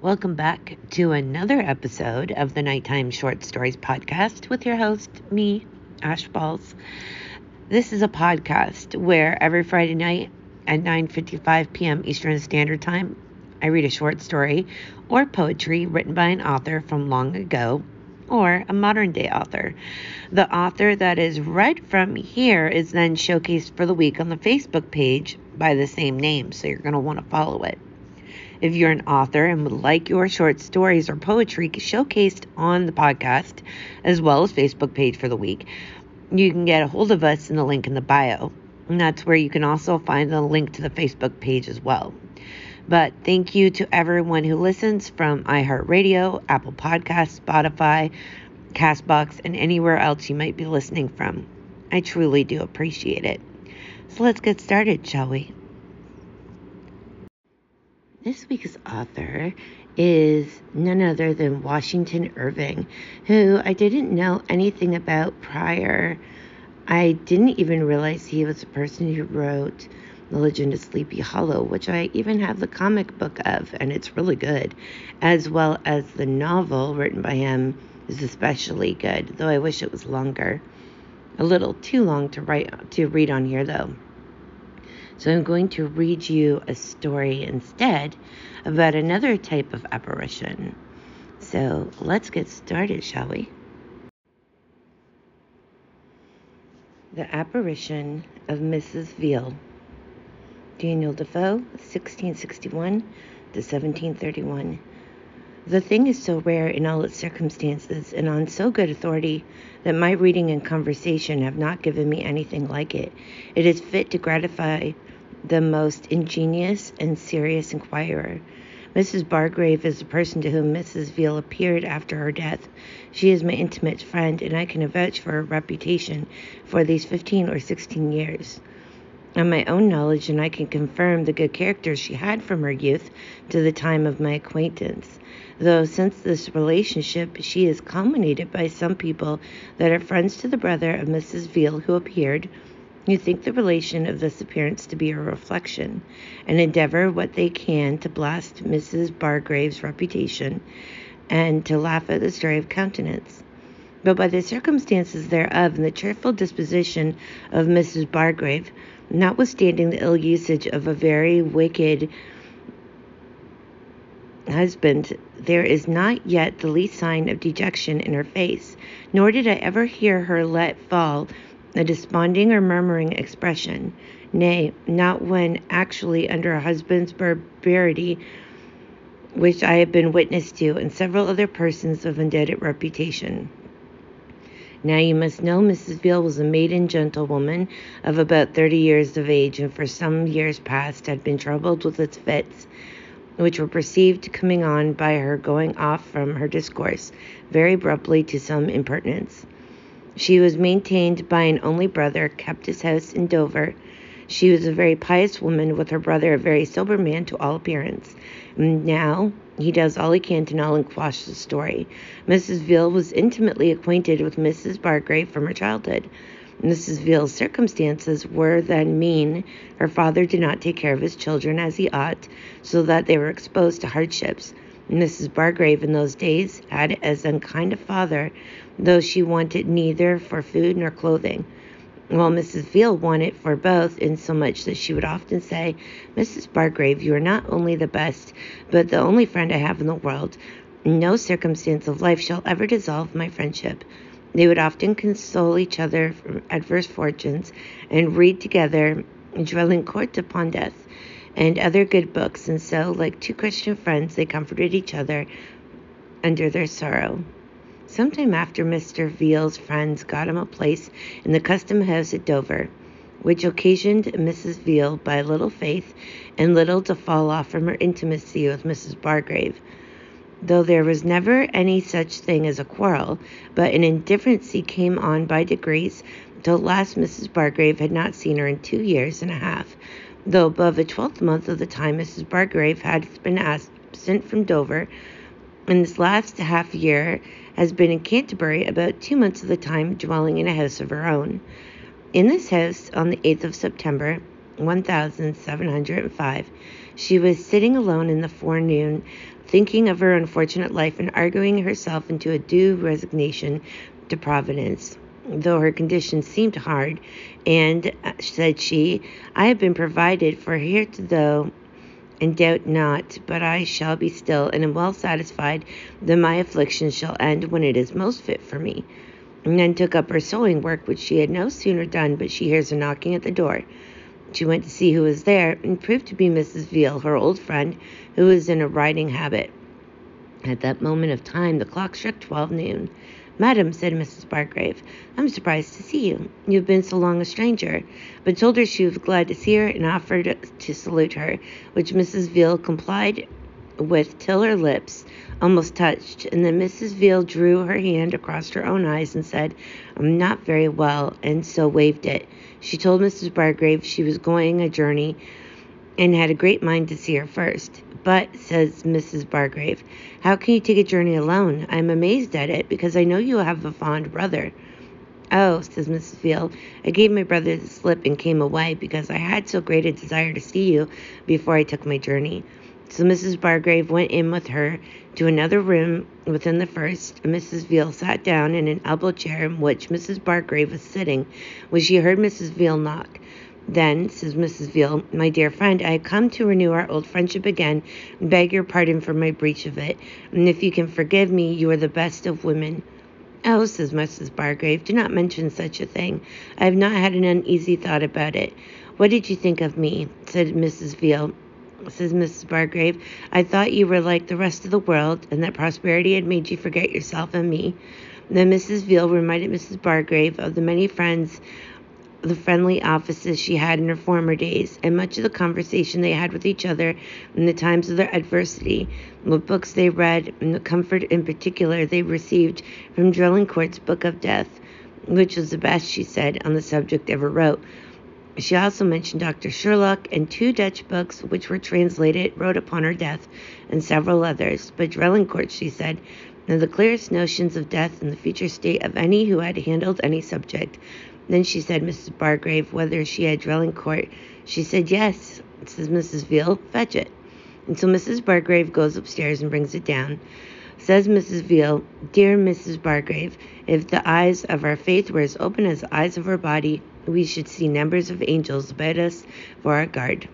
Welcome back to another episode of the Nighttime Short Stories Podcast with your host, me, Ash Balls. This is a podcast where every Friday night at 9:55 p.m. Eastern Standard Time, I read a short story or poetry written by an author from long ago or a modern day author. The author that is read from here is then showcased for the week on the Facebook page by the same name, so you're going to want to follow it. If you're an author and would like your short stories or poetry showcased on the podcast, as well as Facebook page for the week, you can get a hold of us in the link in the bio. And that's where you can also find the link to the Facebook page as well. But thank you to everyone who listens from iHeartRadio, Apple Podcasts, Spotify, Castbox, and anywhere else you might be listening from. I truly do appreciate it. So let's get started, shall we? This week's author is none other than Washington Irving, who I didn't know anything about prior. I didn't even realize he was the person who wrote The Legend of Sleepy Hollow, which I even have the comic book of, and it's really good, as well as the novel written by him is especially good, though I wish it was longer. A little too long to write to read on here though. So I'm going to read you a story instead about another type of apparition. So let's get started, shall we? The Apparition of Mrs. Veal. Daniel Defoe, 1661 to 1731. The thing is so rare in all its circumstances and on so good authority that my reading and conversation have not given me anything like it. It is fit to gratify the most ingenious and serious inquirer. Mrs. Bargrave is the person to whom Mrs. Veal appeared after her death. She is my intimate friend, and I can vouch for her reputation for these fifteen or sixteen years. On my own knowledge, and I can confirm the good character she had from her youth to the time of my acquaintance. Though since this relationship she is culminated by some people that are friends to the brother of Mrs. Veal who appeared, you think the relation of this appearance to be a reflection, and endeavor what they can to blast Mrs. Bargrave's reputation and to laugh at the story of countenance. But by the circumstances thereof and the cheerful disposition of Mrs. Bargrave, notwithstanding the ill usage of a very wicked husband, there is not yet the least sign of dejection in her face, nor did I ever hear her let fall a desponding or murmuring expression, nay, not when actually under a husband's barbarity, which I have been witness to, and several other persons of indebted reputation. Now you must know Mrs. Veal was a maiden gentlewoman of about thirty years of age, and for some years past had been troubled with its fits, which were perceived coming on by her going off from her discourse very abruptly to some impertinence. She was maintained by an only brother, kept his house in Dover. She was a very pious woman, with her brother a very sober man to all appearance. Now he does all he can to null and quash the story. Mrs. Veal was intimately acquainted with Mrs. Bargrave from her childhood. Mrs. Veal's circumstances were then mean. Her father did not take care of his children as he ought, so that they were exposed to hardships. Mrs. Bargrave in those days had as unkind a father though she wanted neither for food nor clothing. While Mrs. Veal wanted for both, insomuch that she would often say, Mrs. Bargrave, you are not only the best, but the only friend I have in the world. No circumstance of life shall ever dissolve my friendship. They would often console each other from adverse fortunes and read together Drelincourt upon death and other good books, and so, like two Christian friends, they comforted each other under their sorrow. Sometime after Mr. Veal's friends got him a place in the custom house at Dover, which occasioned Mrs. Veal by little faith and little to fall off from her intimacy with Mrs. Bargrave. Though there was never any such thing as a quarrel, but an indifferency came on by degrees, till last Mrs. Bargrave had not seen her in two years and a half, though above a twelfth month of the time Mrs. Bargrave had been absent from Dover. In this last half year has been in Canterbury about two months of the time, dwelling in a house of her own. In this house, on the 8th of September, 1705. She was sitting alone in the forenoon, thinking of her unfortunate life and arguing herself into a due resignation to Providence. Though her condition seemed hard, and uh, said she, I have been provided for hitherto and doubt not, but I shall be still, and am well satisfied that my affliction shall end when it is most fit for me. And then took up her sewing work, which she had no sooner done but she hears a knocking at the door. She went to see who was there, and proved to be Mrs. Veal, her old friend, who was in a riding habit. At that moment of time, the clock struck twelve noon. Madam, said Mrs. Bargrave, I'm surprised to see you. You've been so long a stranger. But told her she was glad to see her and offered to salute her, which Mrs. Veal complied with till her lips almost touched, and then Mrs. Veal drew her hand across her own eyes and said, I'm not very well, and so waved it. She told Mrs. Bargrave she was going a journey and had a great mind to see her first. But, says Mrs. Bargrave, how can you take a journey alone? I am amazed at it, because I know you have a fond brother. Oh, says Mrs. Veal, I gave my brother the slip and came away because I had so great a desire to see you before I took my journey. So Mrs. Bargrave went in with her to another room within the first, Mrs. Veal sat down in an elbow chair in which Mrs. Bargrave was sitting when she heard Mrs. Veal knock. Then, says Mrs. Veal, my dear friend, I have come to renew our old friendship again and beg your pardon for my breach of it. And if you can forgive me, you are the best of women. Oh, says Mrs. Bargrave, do not mention such a thing. I have not had an uneasy thought about it. What did you think of me? said Mrs. Veal. Says Mrs. Bargrave, I thought you were like the rest of the world, and that prosperity had made you forget yourself and me. Then Mrs. Veal reminded Mrs. Bargrave of the many friends the friendly offices she had in her former days, and much of the conversation they had with each other in the times of their adversity, what books they read, and the comfort in particular they received from Drelincourt's Book of Death, which was the best, she said, on the subject ever wrote. She also mentioned Dr. Sherlock and two Dutch books which were translated, wrote upon her death, and several others. But Drelincourt, she said, had the clearest notions of death and the future state of any who had handled any subject. Then she said, Mrs. Bargrave, whether she had Drelincourt. She said, Yes, says Mrs. Veal, fetch it. And so Mrs. Bargrave goes upstairs and brings it down. Says Mrs. Veal, Dear Mrs. Bargrave, if the eyes of our faith were as open as the eyes of our body, we should see numbers of angels about us for our guard.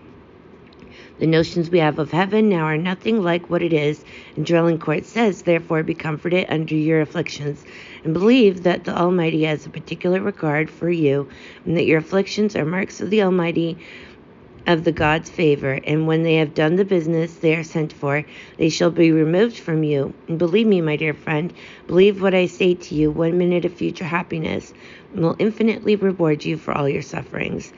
The notions we have of heaven now are nothing like what it is, and Drelincourt says, Therefore be comforted under your afflictions, and believe that the Almighty has a particular regard for you, and that your afflictions are marks of the Almighty of the God's favor, and when they have done the business they are sent for, they shall be removed from you. And believe me, my dear friend, believe what I say to you, one minute of future happiness will infinitely reward you for all your sufferings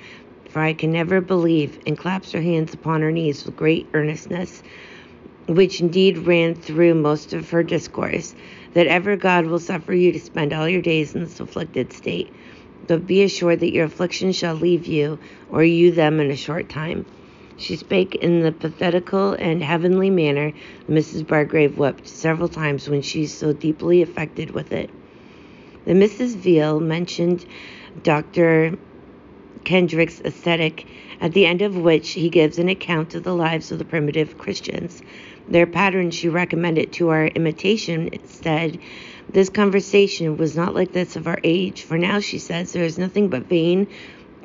for I can never believe, and claps her hands upon her knees with great earnestness, which indeed ran through most of her discourse, that ever God will suffer you to spend all your days in this afflicted state. But be assured that your affliction shall leave you, or you them, in a short time. She spake in the pathetical and heavenly manner. Mrs. Bargrave wept several times when she was so deeply affected with it. The Mrs. Veal mentioned Dr. Kendrick's Ascetic, at the end of which he gives an account of the lives of the primitive Christians. Their pattern she recommended to our imitation said, This conversation was not like this of our age, for now, she says, there is nothing but vain,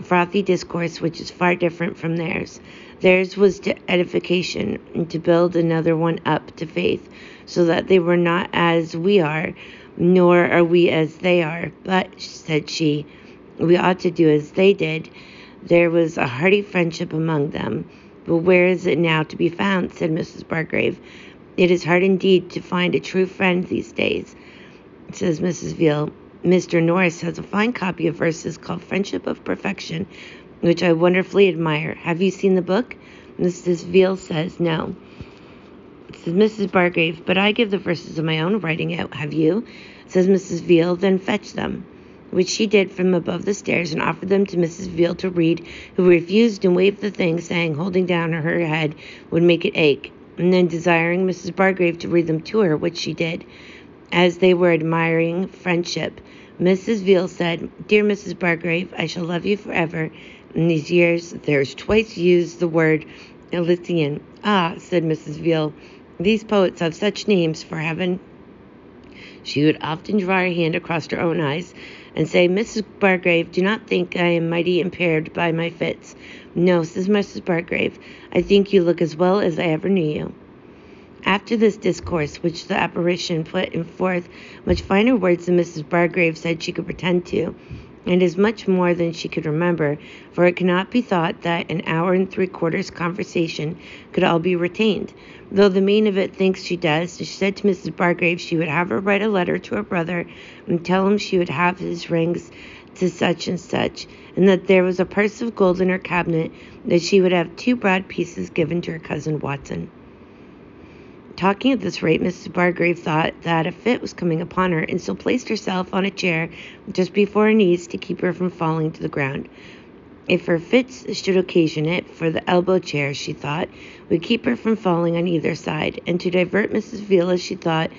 frothy discourse which is far different from theirs. Theirs was to edification, and to build another one up to faith, so that they were not as we are, nor are we as they are. But, said she, we ought to do as they did. There was a hearty friendship among them. But where is it now to be found? said Mrs. Bargrave. It is hard indeed to find a true friend these days, says Mrs. Veal. Mr. Norris has a fine copy of verses called Friendship of Perfection, which I wonderfully admire. Have you seen the book? Mrs. Veal says no. Says Mrs. Bargrave, but I give the verses of my own writing out. Have you? Says Mrs. Veal, then fetch them which she did from above the stairs, and offered them to Mrs. Veal to read, who refused and waved the thing, saying, holding down her head would make it ache, and then desiring Mrs. Bargrave to read them to her, which she did. As they were admiring friendship, Mrs. Veal said, Dear Mrs. Bargrave, I shall love you forever, In these years, there's twice used the word Elysian. Ah, said Mrs. Veal, these poets have such names for heaven. She would often draw her hand across her own eyes and say, Mrs. Bargrave, do not think I am mighty impaired by my fits. No, says Mrs. Bargrave, I think you look as well as I ever knew you. After this discourse, which the apparition put in forth much finer words than Mrs. Bargrave said she could pretend to, and is much more than she could remember, for it cannot be thought that an hour and three quarters conversation could all be retained. Though the main of it thinks she does, she said to Mrs. Bargrave she would have her write a letter to her brother and tell him she would have his rings to such and such, and that there was a purse of gold in her cabinet, that she would have two broad pieces given to her cousin Watson. Talking at this rate, Mrs. Bargrave thought that a fit was coming upon her, and so placed herself on a chair just before her knees to keep her from falling to the ground. If her fits should occasion it, for the elbow chair, she thought, would keep her from falling on either side, and to divert Mrs. Veal, she thought,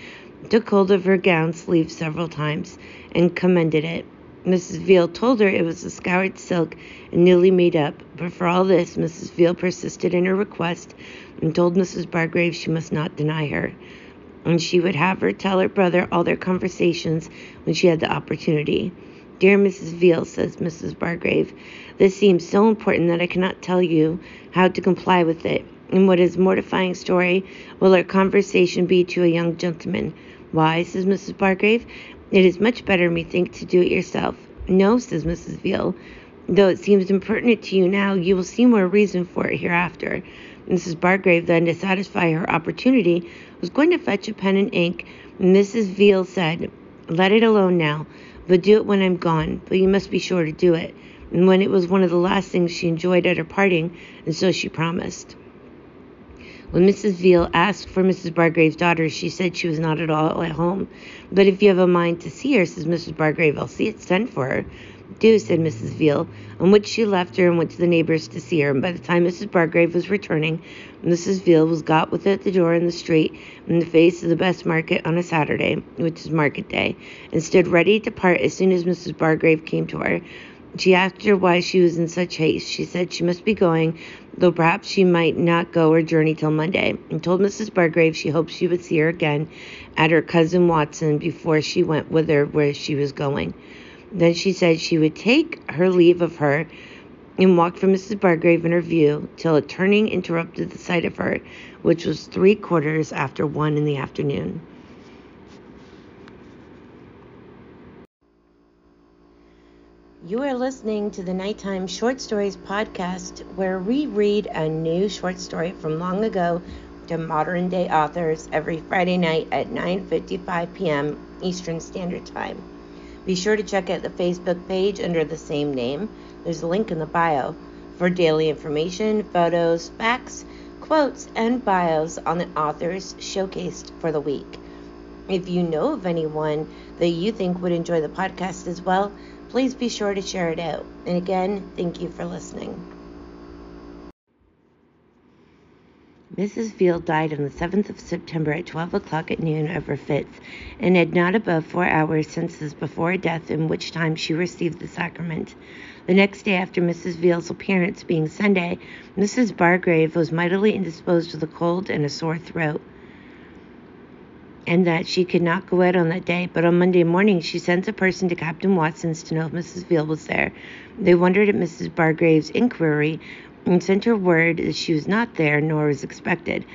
took hold of her gown sleeve several times, and commended it. Mrs. Veal told her it was a scoured silk and newly made up, but for all this Mrs. Veal persisted in her request and told Mrs. Bargrave she must not deny her, and she would have her tell her brother all their conversations when she had the opportunity. Dear Mrs. Veal, says Mrs. Bargrave, this seems so important that I cannot tell you how to comply with it. And what is mortifying story will our conversation be to a young gentleman? Why, says Mrs. Bargrave, it is much better, methinks, to do it yourself. No, says Mrs. Veal. Though it seems impertinent to you now, you will see more reason for it hereafter. Mrs. Bargrave, then, to satisfy her opportunity, was going to fetch a pen and ink. Mrs. Veal said, Let it alone now, but do it when I'm gone, but you must be sure to do it. And when it was one of the last things she enjoyed at her parting, and so she promised. When Mrs. Veal asked for Mrs. Bargrave's daughter, she said she was not at all at home. But if you have a mind to see her, says Mrs. Bargrave, I'll see it sent for her. Do, said Mrs. Veal, on which she left her and went to the neighbors to see her. And by the time Mrs. Bargrave was returning, Mrs. Veal was got with at the door in the street in the face of the best market on a Saturday, which is market day, and stood ready to part as soon as Mrs. Bargrave came to her. She asked her why she was in such haste. She said she must be going, though perhaps she might not go her journey till Monday, and told Mrs. Bargrave she hoped she would see her again at her cousin Watson before she went with her where she was going. Then she said she would take her leave of her and walk from Mrs. Bargrave in her view till a turning interrupted the sight of her, which was three quarters after one in the afternoon. You are listening to the Nighttime Short Stories podcast, where we read a new short story from long ago to modern day authors every Friday night at 9:55 p.m. Eastern Standard Time. Be sure to check out the Facebook page under the same name. There's a link in the bio for daily information, photos, facts, quotes, and bios on the authors showcased for the week. If you know of anyone that you think would enjoy the podcast as well, please be sure to share it out. And again, thank you for listening. Mrs. Veal died on the 7th of September at 12 o'clock at noon of her fits, and had not above four hours senses before death, in which time she received the sacrament. The next day after Mrs. Veal's appearance, being Sunday, Mrs. Bargrave was mightily indisposed with a cold and a sore throat and that she could not go out on that day. But on Monday morning, she sent a person to Captain Watson's to know if Mrs. Veal was there. They wondered at Mrs. Bargrave's inquiry and sent her word that she was not there, nor was expected.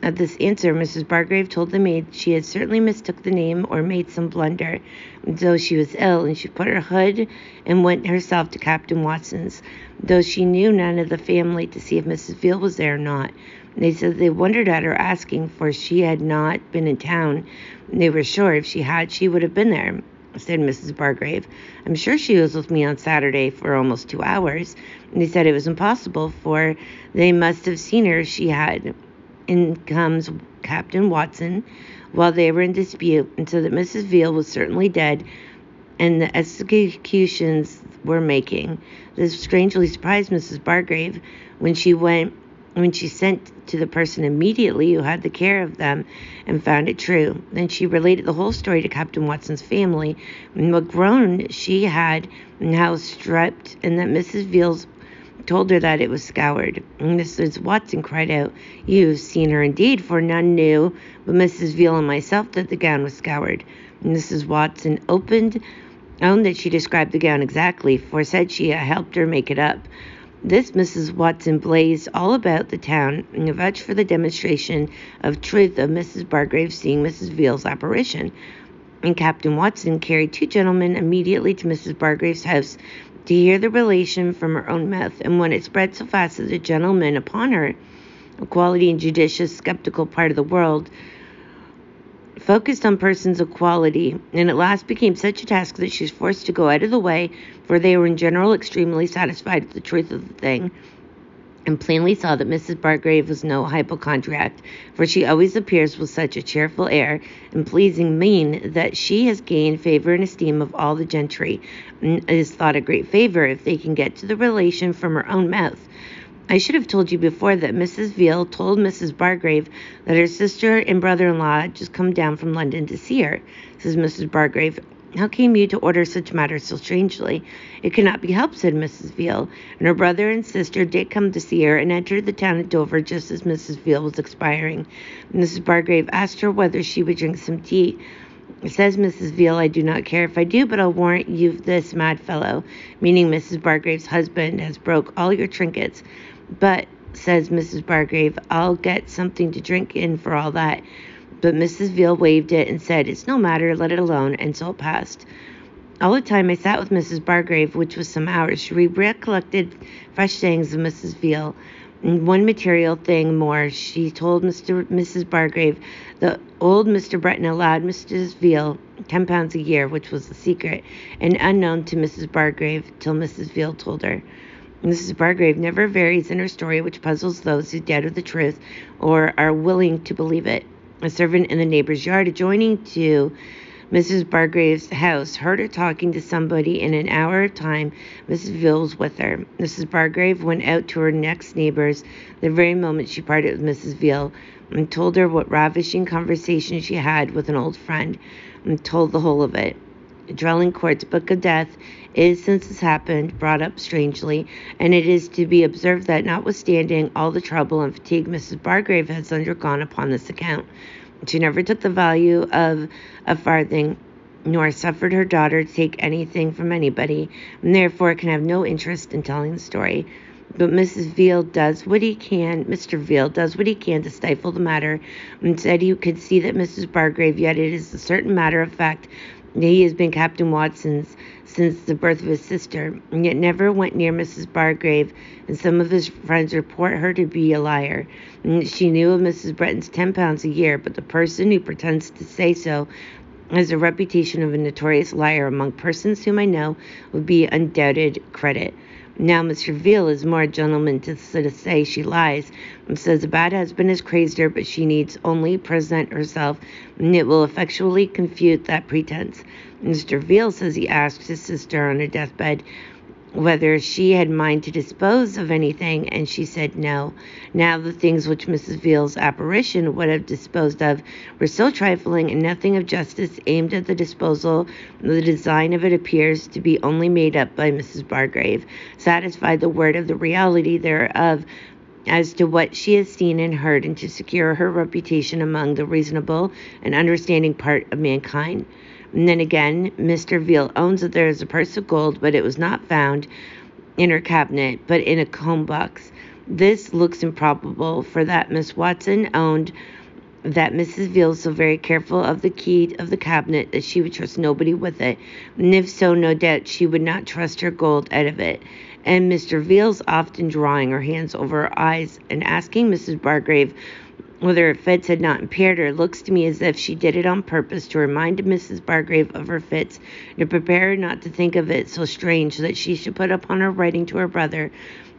At this answer, Mrs. Bargrave told the maid she had certainly mistook the name or made some blunder, though she was ill, and she put her hood and went herself to Captain Watson's, though she knew none of the family to see if Mrs. Veal was there or not. They said they wondered at her asking, for she had not been in town. They were sure if she had, she would have been there, said Mrs. Bargrave. I'm sure she was with me on Saturday for almost two hours. And they said it was impossible, for they must have seen her. if She had. In comes Captain Watson while they were in dispute, and so that Mrs. Veal was certainly dead, and the executions were making. This strangely surprised Mrs. Bargrave when she went when she sent to the person immediately who had the care of them and found it true. Then she related the whole story to Captain Watson's family and what groan she had and how stripped, and that Mrs. Veal's told her that it was scoured. And Mrs. Watson cried out, You've seen her indeed, for none knew but Mrs. Veal and myself that the gown was scoured. And Mrs. Watson opened, owned that she described the gown exactly, for said she helped her make it up. This Mrs. Watson blazed all about the town and vouched for the demonstration of truth of Mrs. Bargrave seeing Mrs. Veal's apparition. And Captain Watson carried two gentlemen immediately to Mrs. Bargrave's house to hear the relation from her own mouth, and when it spread so fast that the gentleman upon her, a quality and judicious, skeptical part of the world, focused on persons of quality, and at last became such a task that she was forced to go out of the way, for they were in general extremely satisfied with the truth of the thing, and plainly saw that Mrs. Bargrave was no hypochondriac, for she always appears with such a cheerful air and pleasing mien that she has gained favor and esteem of all the gentry, and is thought a great favor if they can get to the relation from her own mouth. I should have told you before that Mrs. Veal told Mrs. Bargrave that her sister and brother in law had just come down from London to see her. Says Mrs. Bargrave, How came you to order such matters so strangely? It cannot be helped, said Mrs. Veal. And her brother and sister did come to see her and entered the town of Dover just as Mrs. Veal was expiring. Mrs. Bargrave asked her whether she would drink some tea. Says Mrs. Veal, I do not care if I do, but I'll warrant you this mad fellow, meaning Mrs. Bargrave's husband, has broke all your trinkets. But, says Mrs. Bargrave, I'll get something to drink in for all that. But Mrs. Veal waved it and said, It's no matter, let it alone, and so it passed. All the time I sat with Mrs. Bargrave, which was some hours, she recollected fresh sayings of Mrs. Veal. And one material thing more, she told Mr. Mrs. Bargrave that old Mr. Breton allowed Mrs. Veal ten pounds a year, which was a secret, and unknown to Mrs. Bargrave till Mrs. Veal told her. Mrs. Bargrave never varies in her story, which puzzles those who doubt of the truth or are willing to believe it. A servant in the neighbor's yard adjoining to Mrs. Bargrave's house heard her talking to somebody in an hour time. Mrs. Veal was with her. Mrs. Bargrave went out to her next neighbor's the very moment she parted with Mrs. Veal and told her what ravishing conversation she had with an old friend and told the whole of it. Drelincourt's Book of Death is, since this happened, brought up strangely, and it is to be observed that, notwithstanding all the trouble and fatigue Mrs. Bargrave has undergone upon this account, she never took the value of a farthing, nor suffered her daughter to take anything from anybody, and therefore can have no interest in telling the story. But Mrs. Veal does what he can, Mr. Veal does what he can to stifle the matter, and said he could see that Mrs. Bargrave, yet it is a certain matter of fact that he has been Captain Watson's since the birth of his sister, and yet never went near Mrs. Bargrave, and some of his friends report her to be a liar. And she knew of Mrs. Breton's ten pounds a year, but the person who pretends to say so has a reputation of a notorious liar among persons whom I know would be undoubted credit. Now, Mr. Veal is more a gentleman to, to say she lies, and says a bad husband has crazed her, but she needs only present herself, and it will effectually confute that pretense. Mr. Veal says he asked his sister on her deathbed whether she had mind to dispose of anything, and she said no. Now, the things which Mrs. Veal's apparition would have disposed of were so trifling, and nothing of justice aimed at the disposal. The design of it appears to be only made up by Mrs. Bargrave, satisfied the word of the reality thereof as to what she has seen and heard, and to secure her reputation among the reasonable and understanding part of mankind. And then again, Mr. Veal owns that there is a purse of gold, but it was not found in her cabinet, but in a comb box. This looks improbable, for that Miss Watson owned that Mrs. Veal was so very careful of the key of the cabinet that she would trust nobody with it, and if so, no doubt she would not trust her gold out of it. And Mr. Veal's often drawing her hands over her eyes and asking Mrs. Bargrave whether her fits had not impaired her, looks to me as if she did it on purpose to remind Mrs. Bargrave of her fits, to prepare her not to think of it so strange that she should put upon her writing to her brother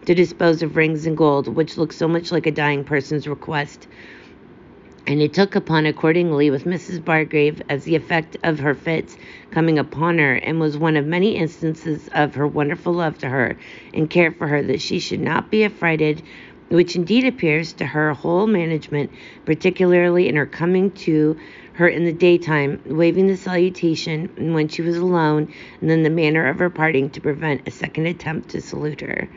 to dispose of rings and gold, which looked so much like a dying person's request. And it took upon accordingly with Mrs. Bargrave as the effect of her fits coming upon her, and was one of many instances of her wonderful love to her and care for her that she should not be affrighted which indeed appears to her whole management, particularly in her coming to her in the daytime, waving the salutation when she was alone, and then the manner of her parting to prevent a second attempt to salute her.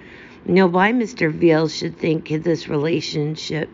Now, why Mr. Veal should think this relationship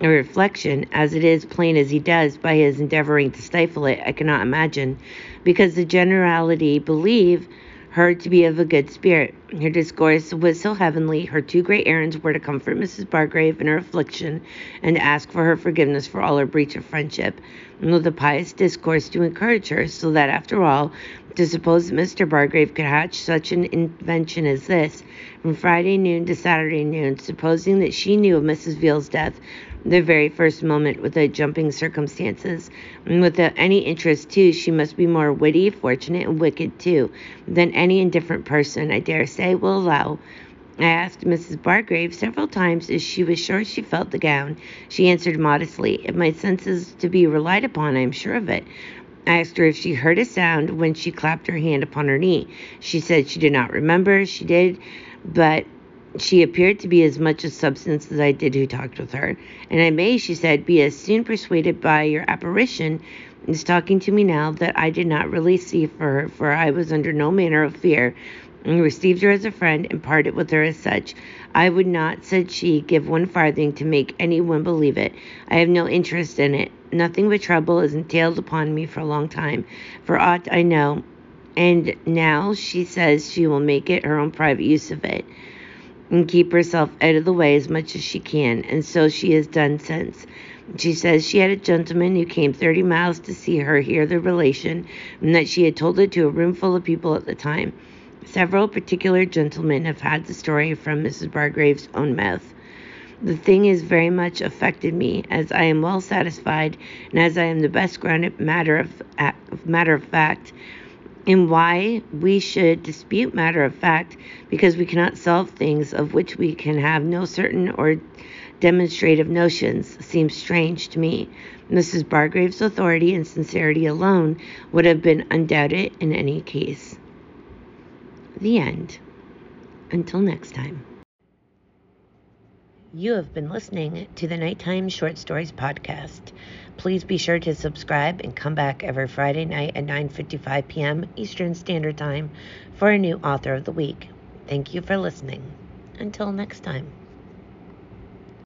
a reflection, as it is plain as he does by his endeavoring to stifle it, I cannot imagine, because the generality believe her to be of a good spirit. Her discourse was so heavenly. Her two great errands were to comfort Mrs. Bargrave in her affliction and to ask for her forgiveness for all her breach of friendship, and with a pious discourse to encourage her, so that after all, to suppose that Mr. Bargrave could hatch such an invention as this, from Friday noon to Saturday noon, supposing that she knew of Mrs. Veal's death, the very first moment without jumping circumstances. And without any interest, too, she must be more witty, fortunate, and wicked, too, than any indifferent person, I dare say, will allow. I asked Mrs. Bargrave several times if she was sure she felt the gown. She answered modestly, If my senses to be relied upon, I am sure of it. I asked her if she heard a sound when she clapped her hand upon her knee. She said she did not remember. She did, but she appeared to be as much a substance as I did who talked with her, and I may, she said, be as soon persuaded by your apparition as talking to me now that I did not really see for her, for I was under no manner of fear, and received her as a friend and parted with her as such. I would not, said she, give one farthing to make any one believe it. I have no interest in it. Nothing but trouble is entailed upon me for a long time. For aught I know, and now she says she will make it her own private use of it and keep herself out of the way as much as she can, and so she has done since. She says she had a gentleman who came 30 miles to see her hear the relation, and that she had told it to a room full of people at the time. Several particular gentlemen have had the story from Mrs. Bargrave's own mouth. The thing has very much affected me, as I am well satisfied, and as I am the best grounded matter of matter of fact and why we should dispute matter of fact because we cannot solve things of which we can have no certain or demonstrative notions seems strange to me. Mrs. Bargrave's authority and sincerity alone would have been undoubted in any case. The end. Until next time. You have been listening to the Nighttime Short Stories podcast. Please be sure to subscribe and come back every Friday night at 9:55 p.m. Eastern Standard Time for a new author of the week. Thank you for listening. Until next time.